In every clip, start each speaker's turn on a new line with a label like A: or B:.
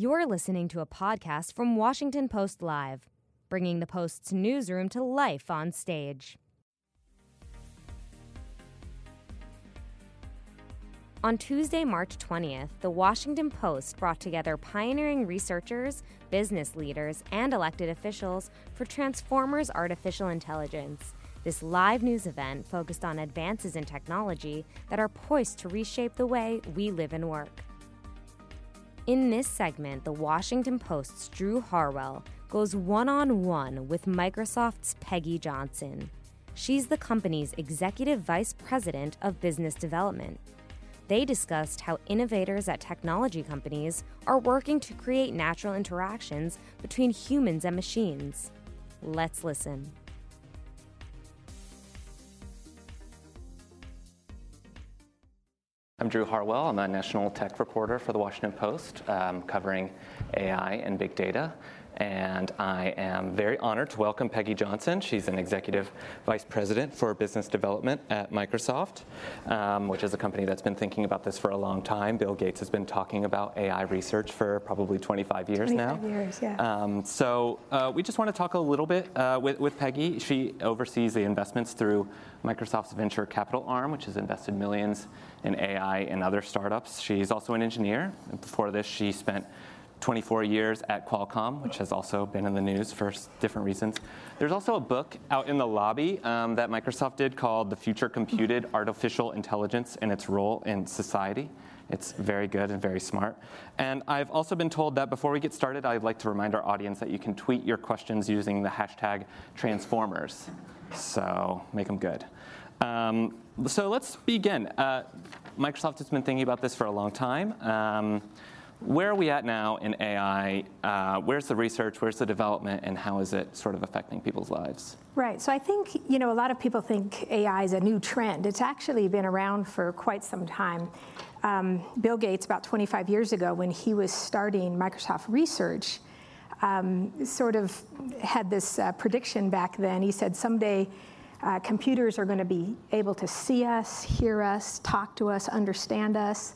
A: You're listening to a podcast from Washington Post Live, bringing the Post's newsroom to life on stage. On Tuesday, March 20th, the Washington Post brought together pioneering researchers, business leaders, and elected officials for Transformers Artificial Intelligence. This live news event focused on advances in technology that are poised to reshape the way we live and work. In this segment, the Washington Post's Drew Harwell goes one on one with Microsoft's Peggy Johnson. She's the company's Executive Vice President of Business Development. They discussed how innovators at technology companies are working to create natural interactions between humans and machines. Let's listen.
B: I'm Drew Harwell. I'm a national tech reporter for the Washington Post, um, covering AI and big data. And I am very honored to welcome Peggy Johnson. She's an executive vice president for business development at Microsoft, um, which is a company that's been thinking about this for a long time. Bill Gates has been talking about AI research for probably 25 years
C: 25
B: now.
C: years, yeah.
B: Um, so uh, we just want to talk a little bit uh, with, with Peggy. She oversees the investments through Microsoft's venture capital arm, which has invested millions in AI and other startups. She's also an engineer. Before this, she spent 24 years at Qualcomm, which has also been in the news for different reasons. There's also a book out in the lobby um, that Microsoft did called The Future Computed Artificial Intelligence and Its Role in Society. It's very good and very smart. And I've also been told that before we get started, I'd like to remind our audience that you can tweet your questions using the hashtag Transformers. So make them good. Um, so let's begin. Uh, Microsoft has been thinking about this for a long time. Um, where are we at now in AI? Uh, where's the research? Where's the development? And how is it sort of affecting people's lives?
C: Right. So I think, you know, a lot of people think AI is a new trend. It's actually been around for quite some time. Um, Bill Gates, about 25 years ago, when he was starting Microsoft Research, um, sort of had this uh, prediction back then. He said someday uh, computers are going to be able to see us, hear us, talk to us, understand us.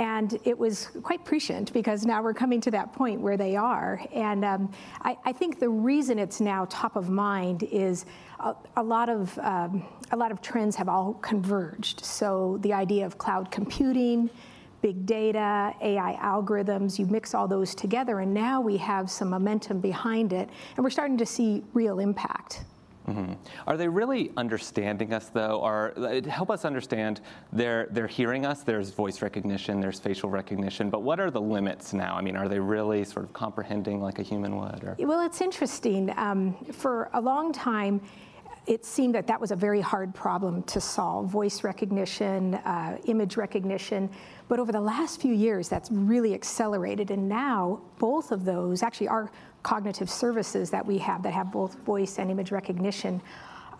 C: And it was quite prescient because now we're coming to that point where they are. And um, I, I, think the reason it's now top of mind is a, a lot of um, a lot of trends have all converged. So the idea of cloud computing, big data, AI algorithms, you mix all those together, and now we have some momentum behind it, and we're starting to see real impact.
B: Mm-hmm. Are they really understanding us though? Or help us understand they're they're hearing us. There's voice recognition, there's facial recognition, but what are the limits now? I mean, are they really sort of comprehending like a human would? Or?
C: Well, it's interesting. Um, for a long time, it seemed that that was a very hard problem to solve voice recognition, uh, image recognition. But over the last few years, that's really accelerated. And now, both of those actually are cognitive services that we have that have both voice and image recognition.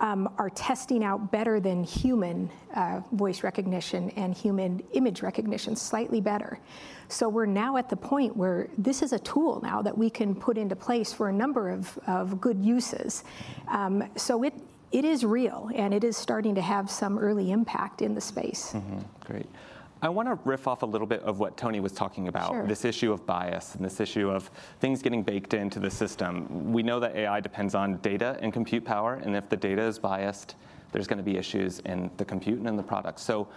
C: Um, are testing out better than human uh, voice recognition and human image recognition, slightly better. So we're now at the point where this is a tool now that we can put into place for a number of, of good uses. Um, so it, it is real and it is starting to have some early impact in the space.
B: Mm-hmm. Great. I want to riff off a little bit of what Tony was talking about
C: sure.
B: this issue of bias and this issue of things getting baked into the system. We know that AI depends on data and compute power, and if the data is biased, there's going to be issues in the compute and in the product. So,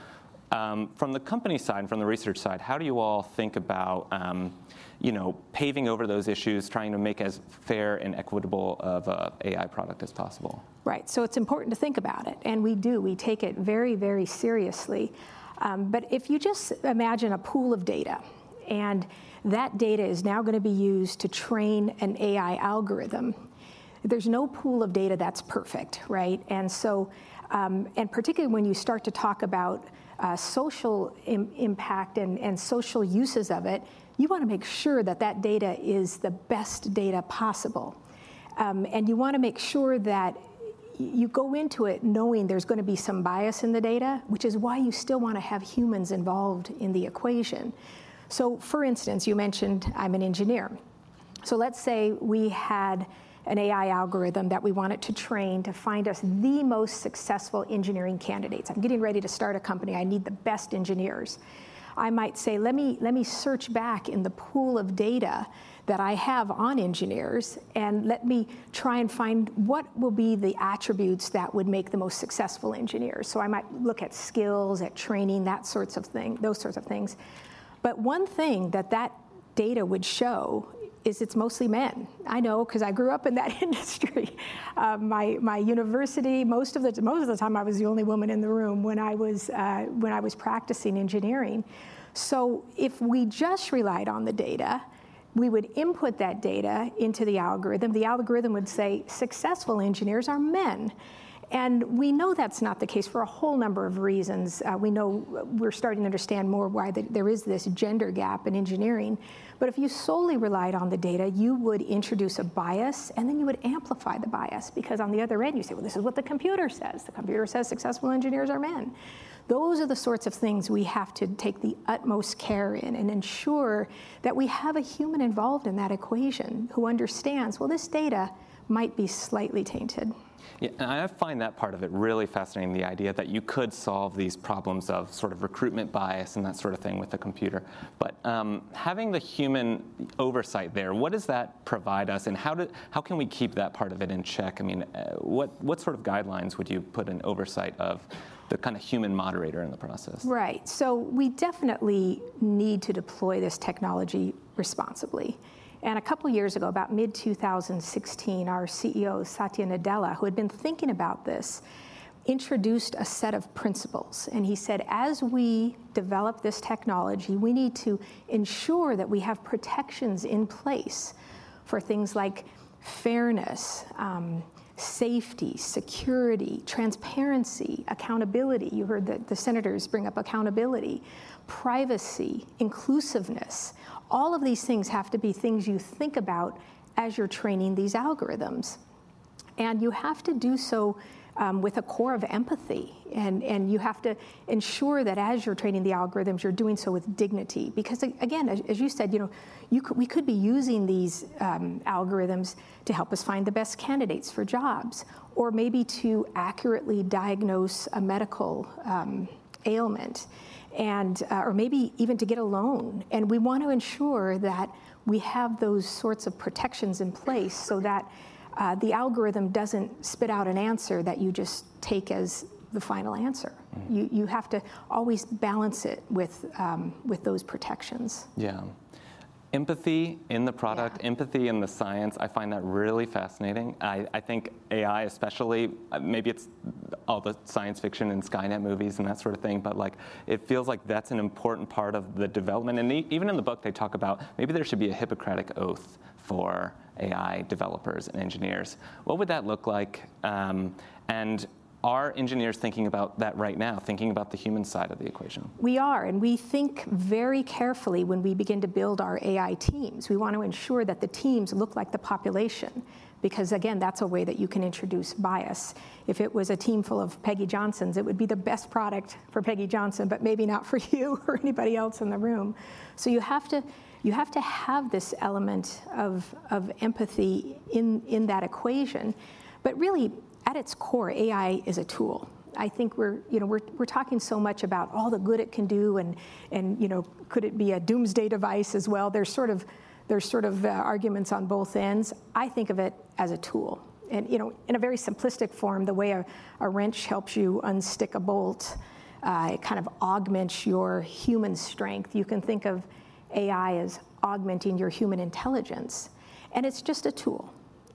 B: um, from the company side, from the research side, how do you all think about um, you know, paving over those issues, trying to make as fair and equitable of a AI product as possible?
C: Right. So it's important to think about it, and we do. We take it very, very seriously. Um, but if you just imagine a pool of data, and that data is now going to be used to train an AI algorithm. There's no pool of data that's perfect, right? And so, um, and particularly when you start to talk about uh, social Im- impact and, and social uses of it, you want to make sure that that data is the best data possible. Um, and you want to make sure that you go into it knowing there's going to be some bias in the data, which is why you still want to have humans involved in the equation. So, for instance, you mentioned I'm an engineer. So, let's say we had an AI algorithm that we wanted to train to find us the most successful engineering candidates. I'm getting ready to start a company, I need the best engineers. I might say, let me, let me search back in the pool of data that I have on engineers and let me try and find what will be the attributes that would make the most successful engineers. So I might look at skills, at training, that sorts of thing, those sorts of things. But one thing that that data would show is it's mostly men. I know because I grew up in that industry. Uh, my, my university, most of, the, most of the time I was the only woman in the room when I was, uh, when I was practicing engineering. So if we just relied on the data, we would input that data into the algorithm. The algorithm would say successful engineers are men. And we know that's not the case for a whole number of reasons. Uh, we know we're starting to understand more why the, there is this gender gap in engineering. But if you solely relied on the data, you would introduce a bias and then you would amplify the bias because on the other end you say, well, this is what the computer says. The computer says successful engineers are men. Those are the sorts of things we have to take the utmost care in and ensure that we have a human involved in that equation who understands, well, this data might be slightly tainted.
B: Yeah, and I find that part of it really fascinating the idea that you could solve these problems of sort of recruitment bias and that sort of thing with a computer. But um, having the human oversight there, what does that provide us, and how, do, how can we keep that part of it in check? I mean, uh, what, what sort of guidelines would you put in oversight of the kind of human moderator in the process.
C: Right. So we definitely need to deploy this technology responsibly. And a couple years ago, about mid 2016, our CEO, Satya Nadella, who had been thinking about this, introduced a set of principles. And he said, as we develop this technology, we need to ensure that we have protections in place for things like fairness, um, safety, security, transparency, accountability. You heard the, the senators bring up accountability, privacy, inclusiveness. All of these things have to be things you think about as you're training these algorithms. And you have to do so um, with a core of empathy. And, and you have to ensure that as you're training the algorithms, you're doing so with dignity. Because again, as, as you said, you know, you could, we could be using these um, algorithms to help us find the best candidates for jobs, or maybe to accurately diagnose a medical um, ailment, and uh, or maybe even to get a loan. And we want to ensure that we have those sorts of protections in place so that uh, the algorithm doesn't spit out an answer that you just take as the final answer. Mm. You, you have to always balance it with, um, with those protections.
B: Yeah. Empathy in the product, yeah. empathy in the science, I find that really fascinating. I, I think AI, especially, uh, maybe it's all the science fiction and Skynet movies and that sort of thing, but like it feels like that's an important part of the development. And even in the book, they talk about maybe there should be a Hippocratic oath for AI developers and engineers. What would that look like? Um, and are engineers thinking about that right now, thinking about the human side of the equation?
C: We are, and we think very carefully when we begin to build our AI teams. We want to ensure that the teams look like the population, because again, that's a way that you can introduce bias. If it was a team full of Peggy Johnsons, it would be the best product for Peggy Johnson, but maybe not for you or anybody else in the room. So you have to you have to have this element of, of empathy in, in that equation. But really, at its core, AI is a tool. I think we're, you know, we're, we're talking so much about all the good it can do and, and, you know, could it be a doomsday device as well? There's sort of, there's sort of uh, arguments on both ends. I think of it as a tool. And, you know, in a very simplistic form, the way a, a wrench helps you unstick a bolt, uh, it kind of augments your human strength. You can think of AI as augmenting your human intelligence. And it's just a tool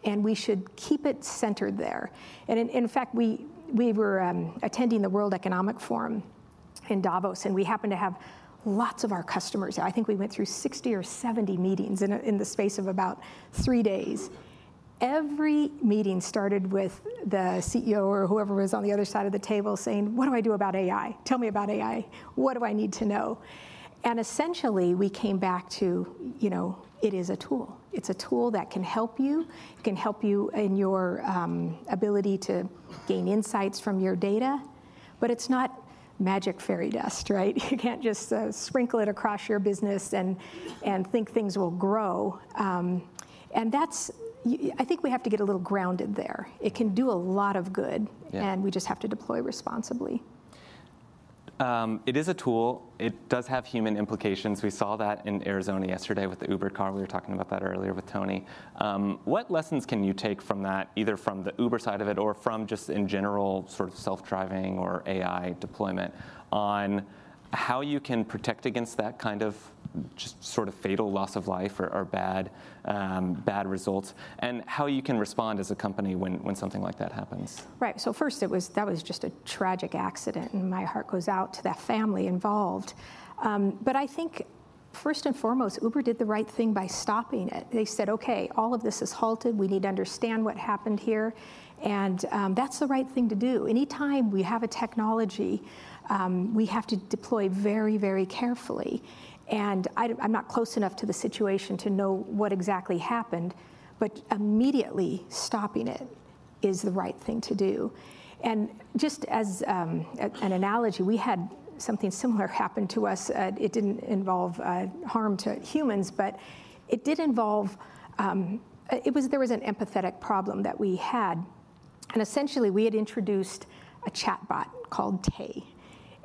C: and we should keep it centered there. And in, in fact, we, we were um, attending the World Economic Forum in Davos, and we happened to have lots of our customers. I think we went through 60 or 70 meetings in, a, in the space of about three days. Every meeting started with the CEO or whoever was on the other side of the table saying, What do I do about AI? Tell me about AI. What do I need to know? And essentially, we came back to, you know, it is a tool. It's a tool that can help you. It can help you in your um, ability to gain insights from your data, but it's not magic fairy dust, right? You can't just uh, sprinkle it across your business and, and think things will grow. Um, and that's, I think we have to get a little grounded there. It can do a lot of good, yeah. and we just have to deploy responsibly
B: Um, it is a tool. It does have human implications. We saw that in Arizona yesterday with the Uber car. We were talking about that earlier with Tony. Um, what lessons can you take from that, either from the Uber side of it or from just in general sort of self-driving or AI deployment, on how you can protect against that kind of just sort of fatal loss of life or, or bad, um, bad results, and how you can respond as a company when, when something like that happens.
C: Right. So first, it was that was just a tragic accident, and my heart goes out to that family involved. Um, but I think. First and foremost, Uber did the right thing by stopping it. They said, okay, all of this is halted. We need to understand what happened here. And um, that's the right thing to do. Anytime we have a technology, um, we have to deploy very, very carefully. And I, am not close enough to the situation to know what exactly happened, but immediately stopping it is the right thing to do. And just as um, an analogy, we had something similar happen to us. Uh, it didn't involve uh, harm to humans, but it did involve. Um, it was there was an empathetic problem that we had, and essentially we had introduced a chatbot called Tay,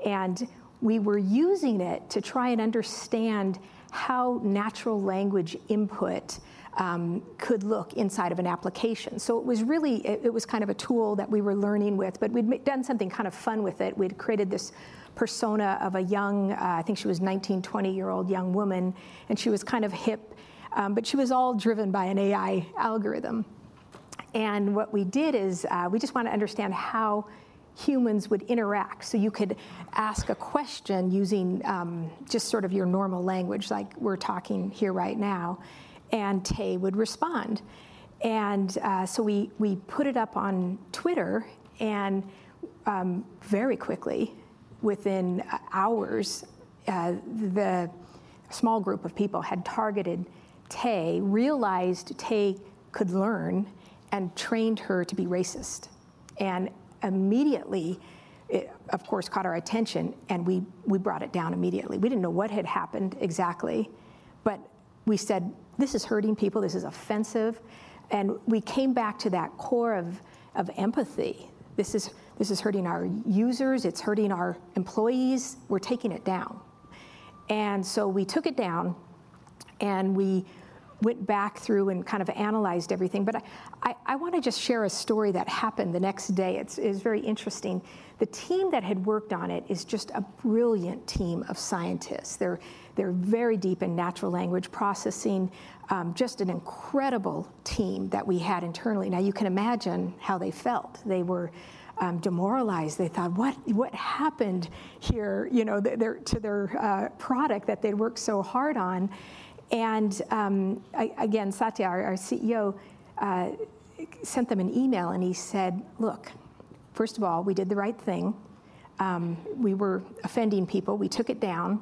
C: and we were using it to try and understand how natural language input um, could look inside of an application. So it was really, it, it, was kind of a tool that we were learning with, but we'd done something kind of fun with it. We'd created this persona of a young, uh, I think she was 19, 20 year old young woman, and she was kind of hip, um, but she was all driven by an AI algorithm. And what we did is uh, we just want to understand how humans would interact. So you could ask a question using um, just sort of your normal language, like we're talking here right now, and Tay would respond. And uh, so we, we put it up on Twitter, and um, very quickly, within hours, uh, the small group of people had targeted Tay, realized Tay could learn, and trained her to be racist. And immediately, it, of course, caught our attention, and we, we brought it down immediately. We didn't know what had happened exactly, but we said, this is hurting people, this is offensive. And we came back to that core of, of empathy. This is, this is hurting our users, it's hurting our employees. We're taking it down. And so we took it down and we went back through and kind of analyzed everything. But I, I, I want to just share a story that happened the next day. It's, it's very interesting. The team that had worked on it is just a brilliant team of scientists. They're, they're very deep in natural language processing, um, just an incredible team that we had internally. Now, you can imagine how they felt. They were um, demoralized. They thought, what, what happened here, you know, their, to their uh, product that they'd worked so hard on? And um, I, again, Satya, our, our CEO, uh, sent them an email and he said, Look, first of all, we did the right thing. Um, we were offending people, we took it down.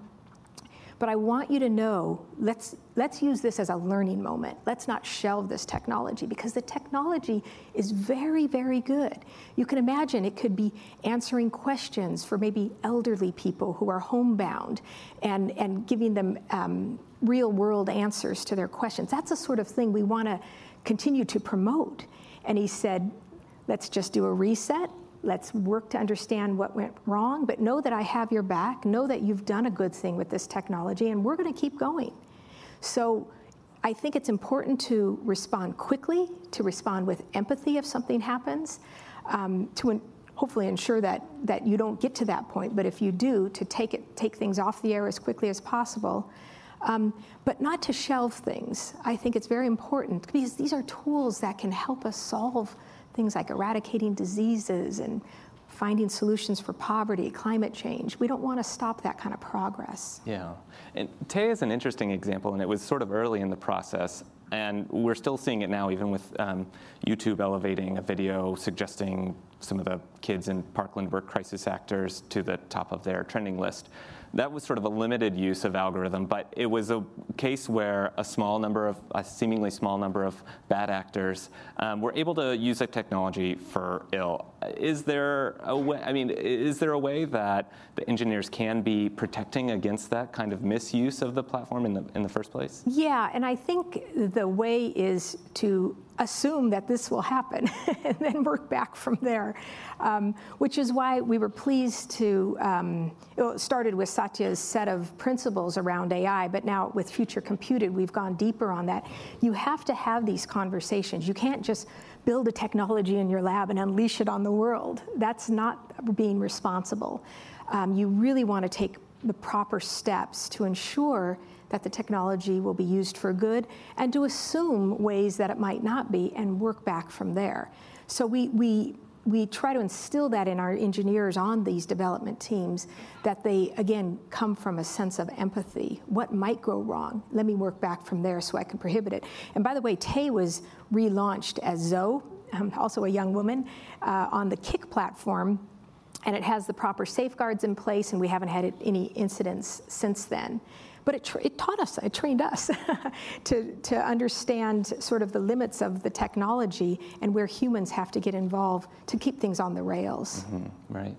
C: But I want you to know let's, let's use this as a learning moment. Let's not shelve this technology because the technology is very, very good. You can imagine it could be answering questions for maybe elderly people who are homebound and, and giving them um, real world answers to their questions. That's the sort of thing we want to continue to promote. And he said, let's just do a reset. Let's work to understand what went wrong, but know that I have your back. Know that you've done a good thing with this technology, and we're going to keep going. So I think it's important to respond quickly, to respond with empathy if something happens, um, to hopefully ensure that, that you don't get to that point. But if you do, to take, it, take things off the air as quickly as possible um, but not to shelve things. I think it's very important because these are tools that can help us solve things like eradicating diseases and finding solutions for poverty, climate change. We don't want to stop that kind of progress.
B: Yeah. And Tay is an interesting example, and it was sort of early in the process. And we're still seeing it now, even with um, YouTube elevating a video suggesting some of the kids in Parkland were crisis actors to the top of their trending list that was sort of a limited use of algorithm, but it was a case where a small number of, a seemingly small number of bad actors um, were able to use that technology for ill. Is there a way? I mean, is there a way that the engineers can be protecting against that kind of misuse of the platform in the in the first place?
C: Yeah, and I think the way is to assume that this will happen and then work back from there, um, which is why we were pleased to, um, it started with Satya's set of principles around AI, but now with Future Computed, we've gone deeper on that. You have to have these conversations. You can't just build a technology in your lab and unleash it on the world. That's not being responsible. Um, you really want to take the proper steps to ensure that the technology will be used for good and to assume ways that it might not be and work back from there. So we, we, we try to instill that in our engineers on these development teams that they, again, come from a sense of empathy. What might go wrong? Let me work back from there so I can prohibit it. And by the way, Tay was relaunched as Zo, um, also a young woman, uh, on the Kik platform. And it has the proper safeguards in place, and we haven't had any incidents since then. But it, it taught us, it trained us to, to understand sort of the limits of the technology and where humans have to get involved to keep things on the rails.
B: Mm-hmm, right.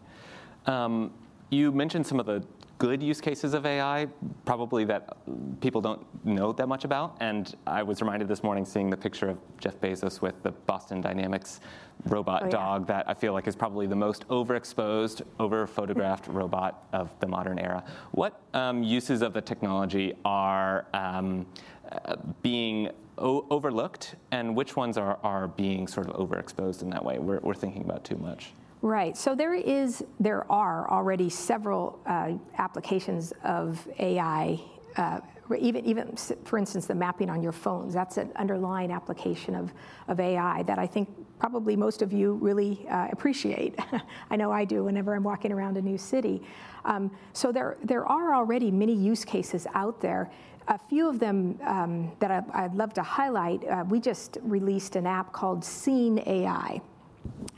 B: Um, you mentioned some of the good use cases of AI, probably that people don't know that much about. And I was reminded this morning seeing the picture of Jeff Bezos with the Boston Dynamics robot oh, yeah. dog that I feel like is probably the most overexposed, over photographed robot of the modern era. What um, uses of the technology are um, uh, being o- overlooked, and which ones are, are being sort of overexposed in that way? We're, we're thinking about too much.
C: Right. So there is, there are already several uh, applications of AI. Uh, even, even for instance, the mapping on your phones. That's an underlying application of, of AI that I think probably most of you really uh, appreciate. I know I do whenever I'm walking around a new city. Um, so there, there are already many use cases out there. A few of them um, that I, would love to highlight. Uh, we just released an app called Seeing AI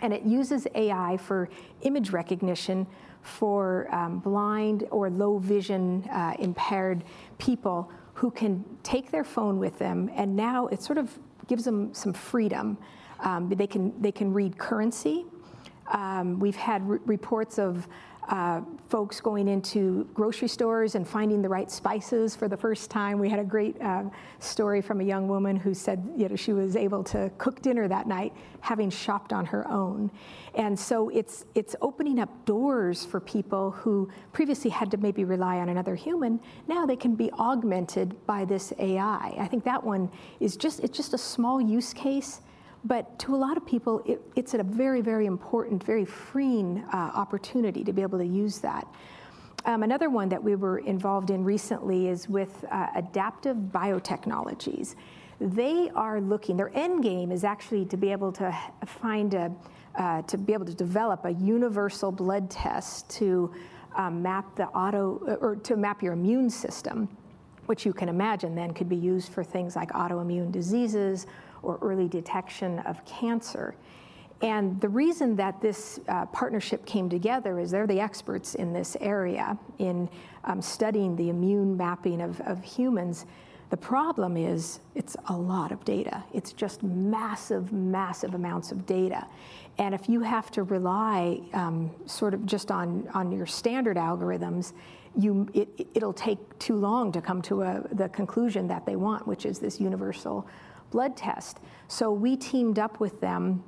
C: and it uses AI for image recognition for um, blind or low vision uh, impaired people who can take their phone with them, and now it sort of gives them some freedom. Um, they can they can read currency. Um, we've had re- reports of uh, folks going into grocery stores and finding the right spices for the first time. We had a great uh, story from a young woman who said you know, she was able to cook dinner that night having shopped on her own. And so it's, it's opening up doors for people who previously had to maybe rely on another human. Now they can be augmented by this AI. I think that one is just, it's just a small use case but to a lot of people, it, it's a very, very important, very freeing uh, opportunity to be able to use that. Um, another one that we were involved in recently is with uh, adaptive biotechnologies. They are looking, their end game is actually to be able to find a, uh, to be able to develop a universal blood test to um, map the auto, or to map your immune system, which you can imagine then could be used for things like autoimmune diseases or early detection of cancer. And the reason that this uh, partnership came together is they're the experts in this area in um, studying the immune mapping of, of humans. The problem is it's a lot of data. It's just massive, massive amounts of data. And if you have to rely um, sort of just on, on your standard algorithms, you, it, it'll take too long to come to a, the conclusion that they want, which is this universal blood test. So we teamed up with them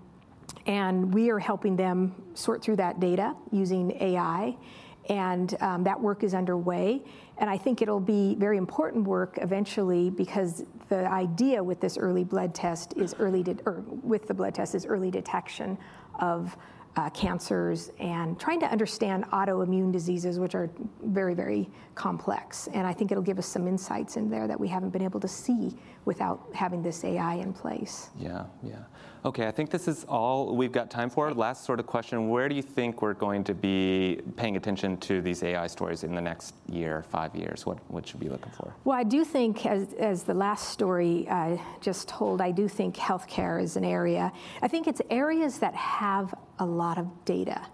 C: and we are helping them sort through that data using AI. And um, that work is underway. And I think it'll be very important work eventually because the idea with this early blood test is early, de- or with the blood test is early detection of uh, cancers and trying to understand autoimmune diseases, which are very, very complex. And I think it'll give us some insights in there that we haven't been able to see without having this AI in place.
B: Yeah, yeah. Okay, I think this is all we've got time for. Last sort of question Where do you think we're going to be paying attention to these AI stories in the next year, five years? What, what should we be looking for?
C: Well, I do think, as, as the last story uh, just told, I do think healthcare is an area. I think it's areas that have a lot of data.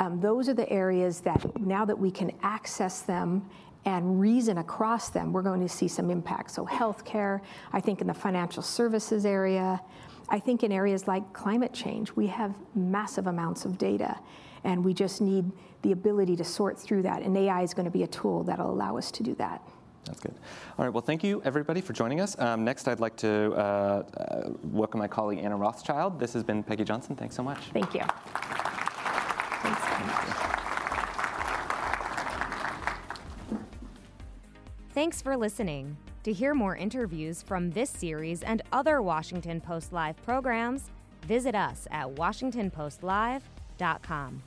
C: Um, those are the areas that now that we can access them and reason across them, we're going to see some impact. So, healthcare, I think in the financial services area, I think in areas like climate change, we have massive amounts of data, and we just need the ability to sort through that. And AI is going to be a tool that'll allow us to do that.
B: That's good. All right. Well, thank you, everybody, for joining us. Um, next, I'd like to uh, uh, welcome my colleague Anna Rothschild. This has been Peggy Johnson. Thanks so much.
C: Thank you. Thanks.
A: Thanks for listening. To hear more interviews from this series and other Washington Post Live programs, visit us at WashingtonPostLive.com.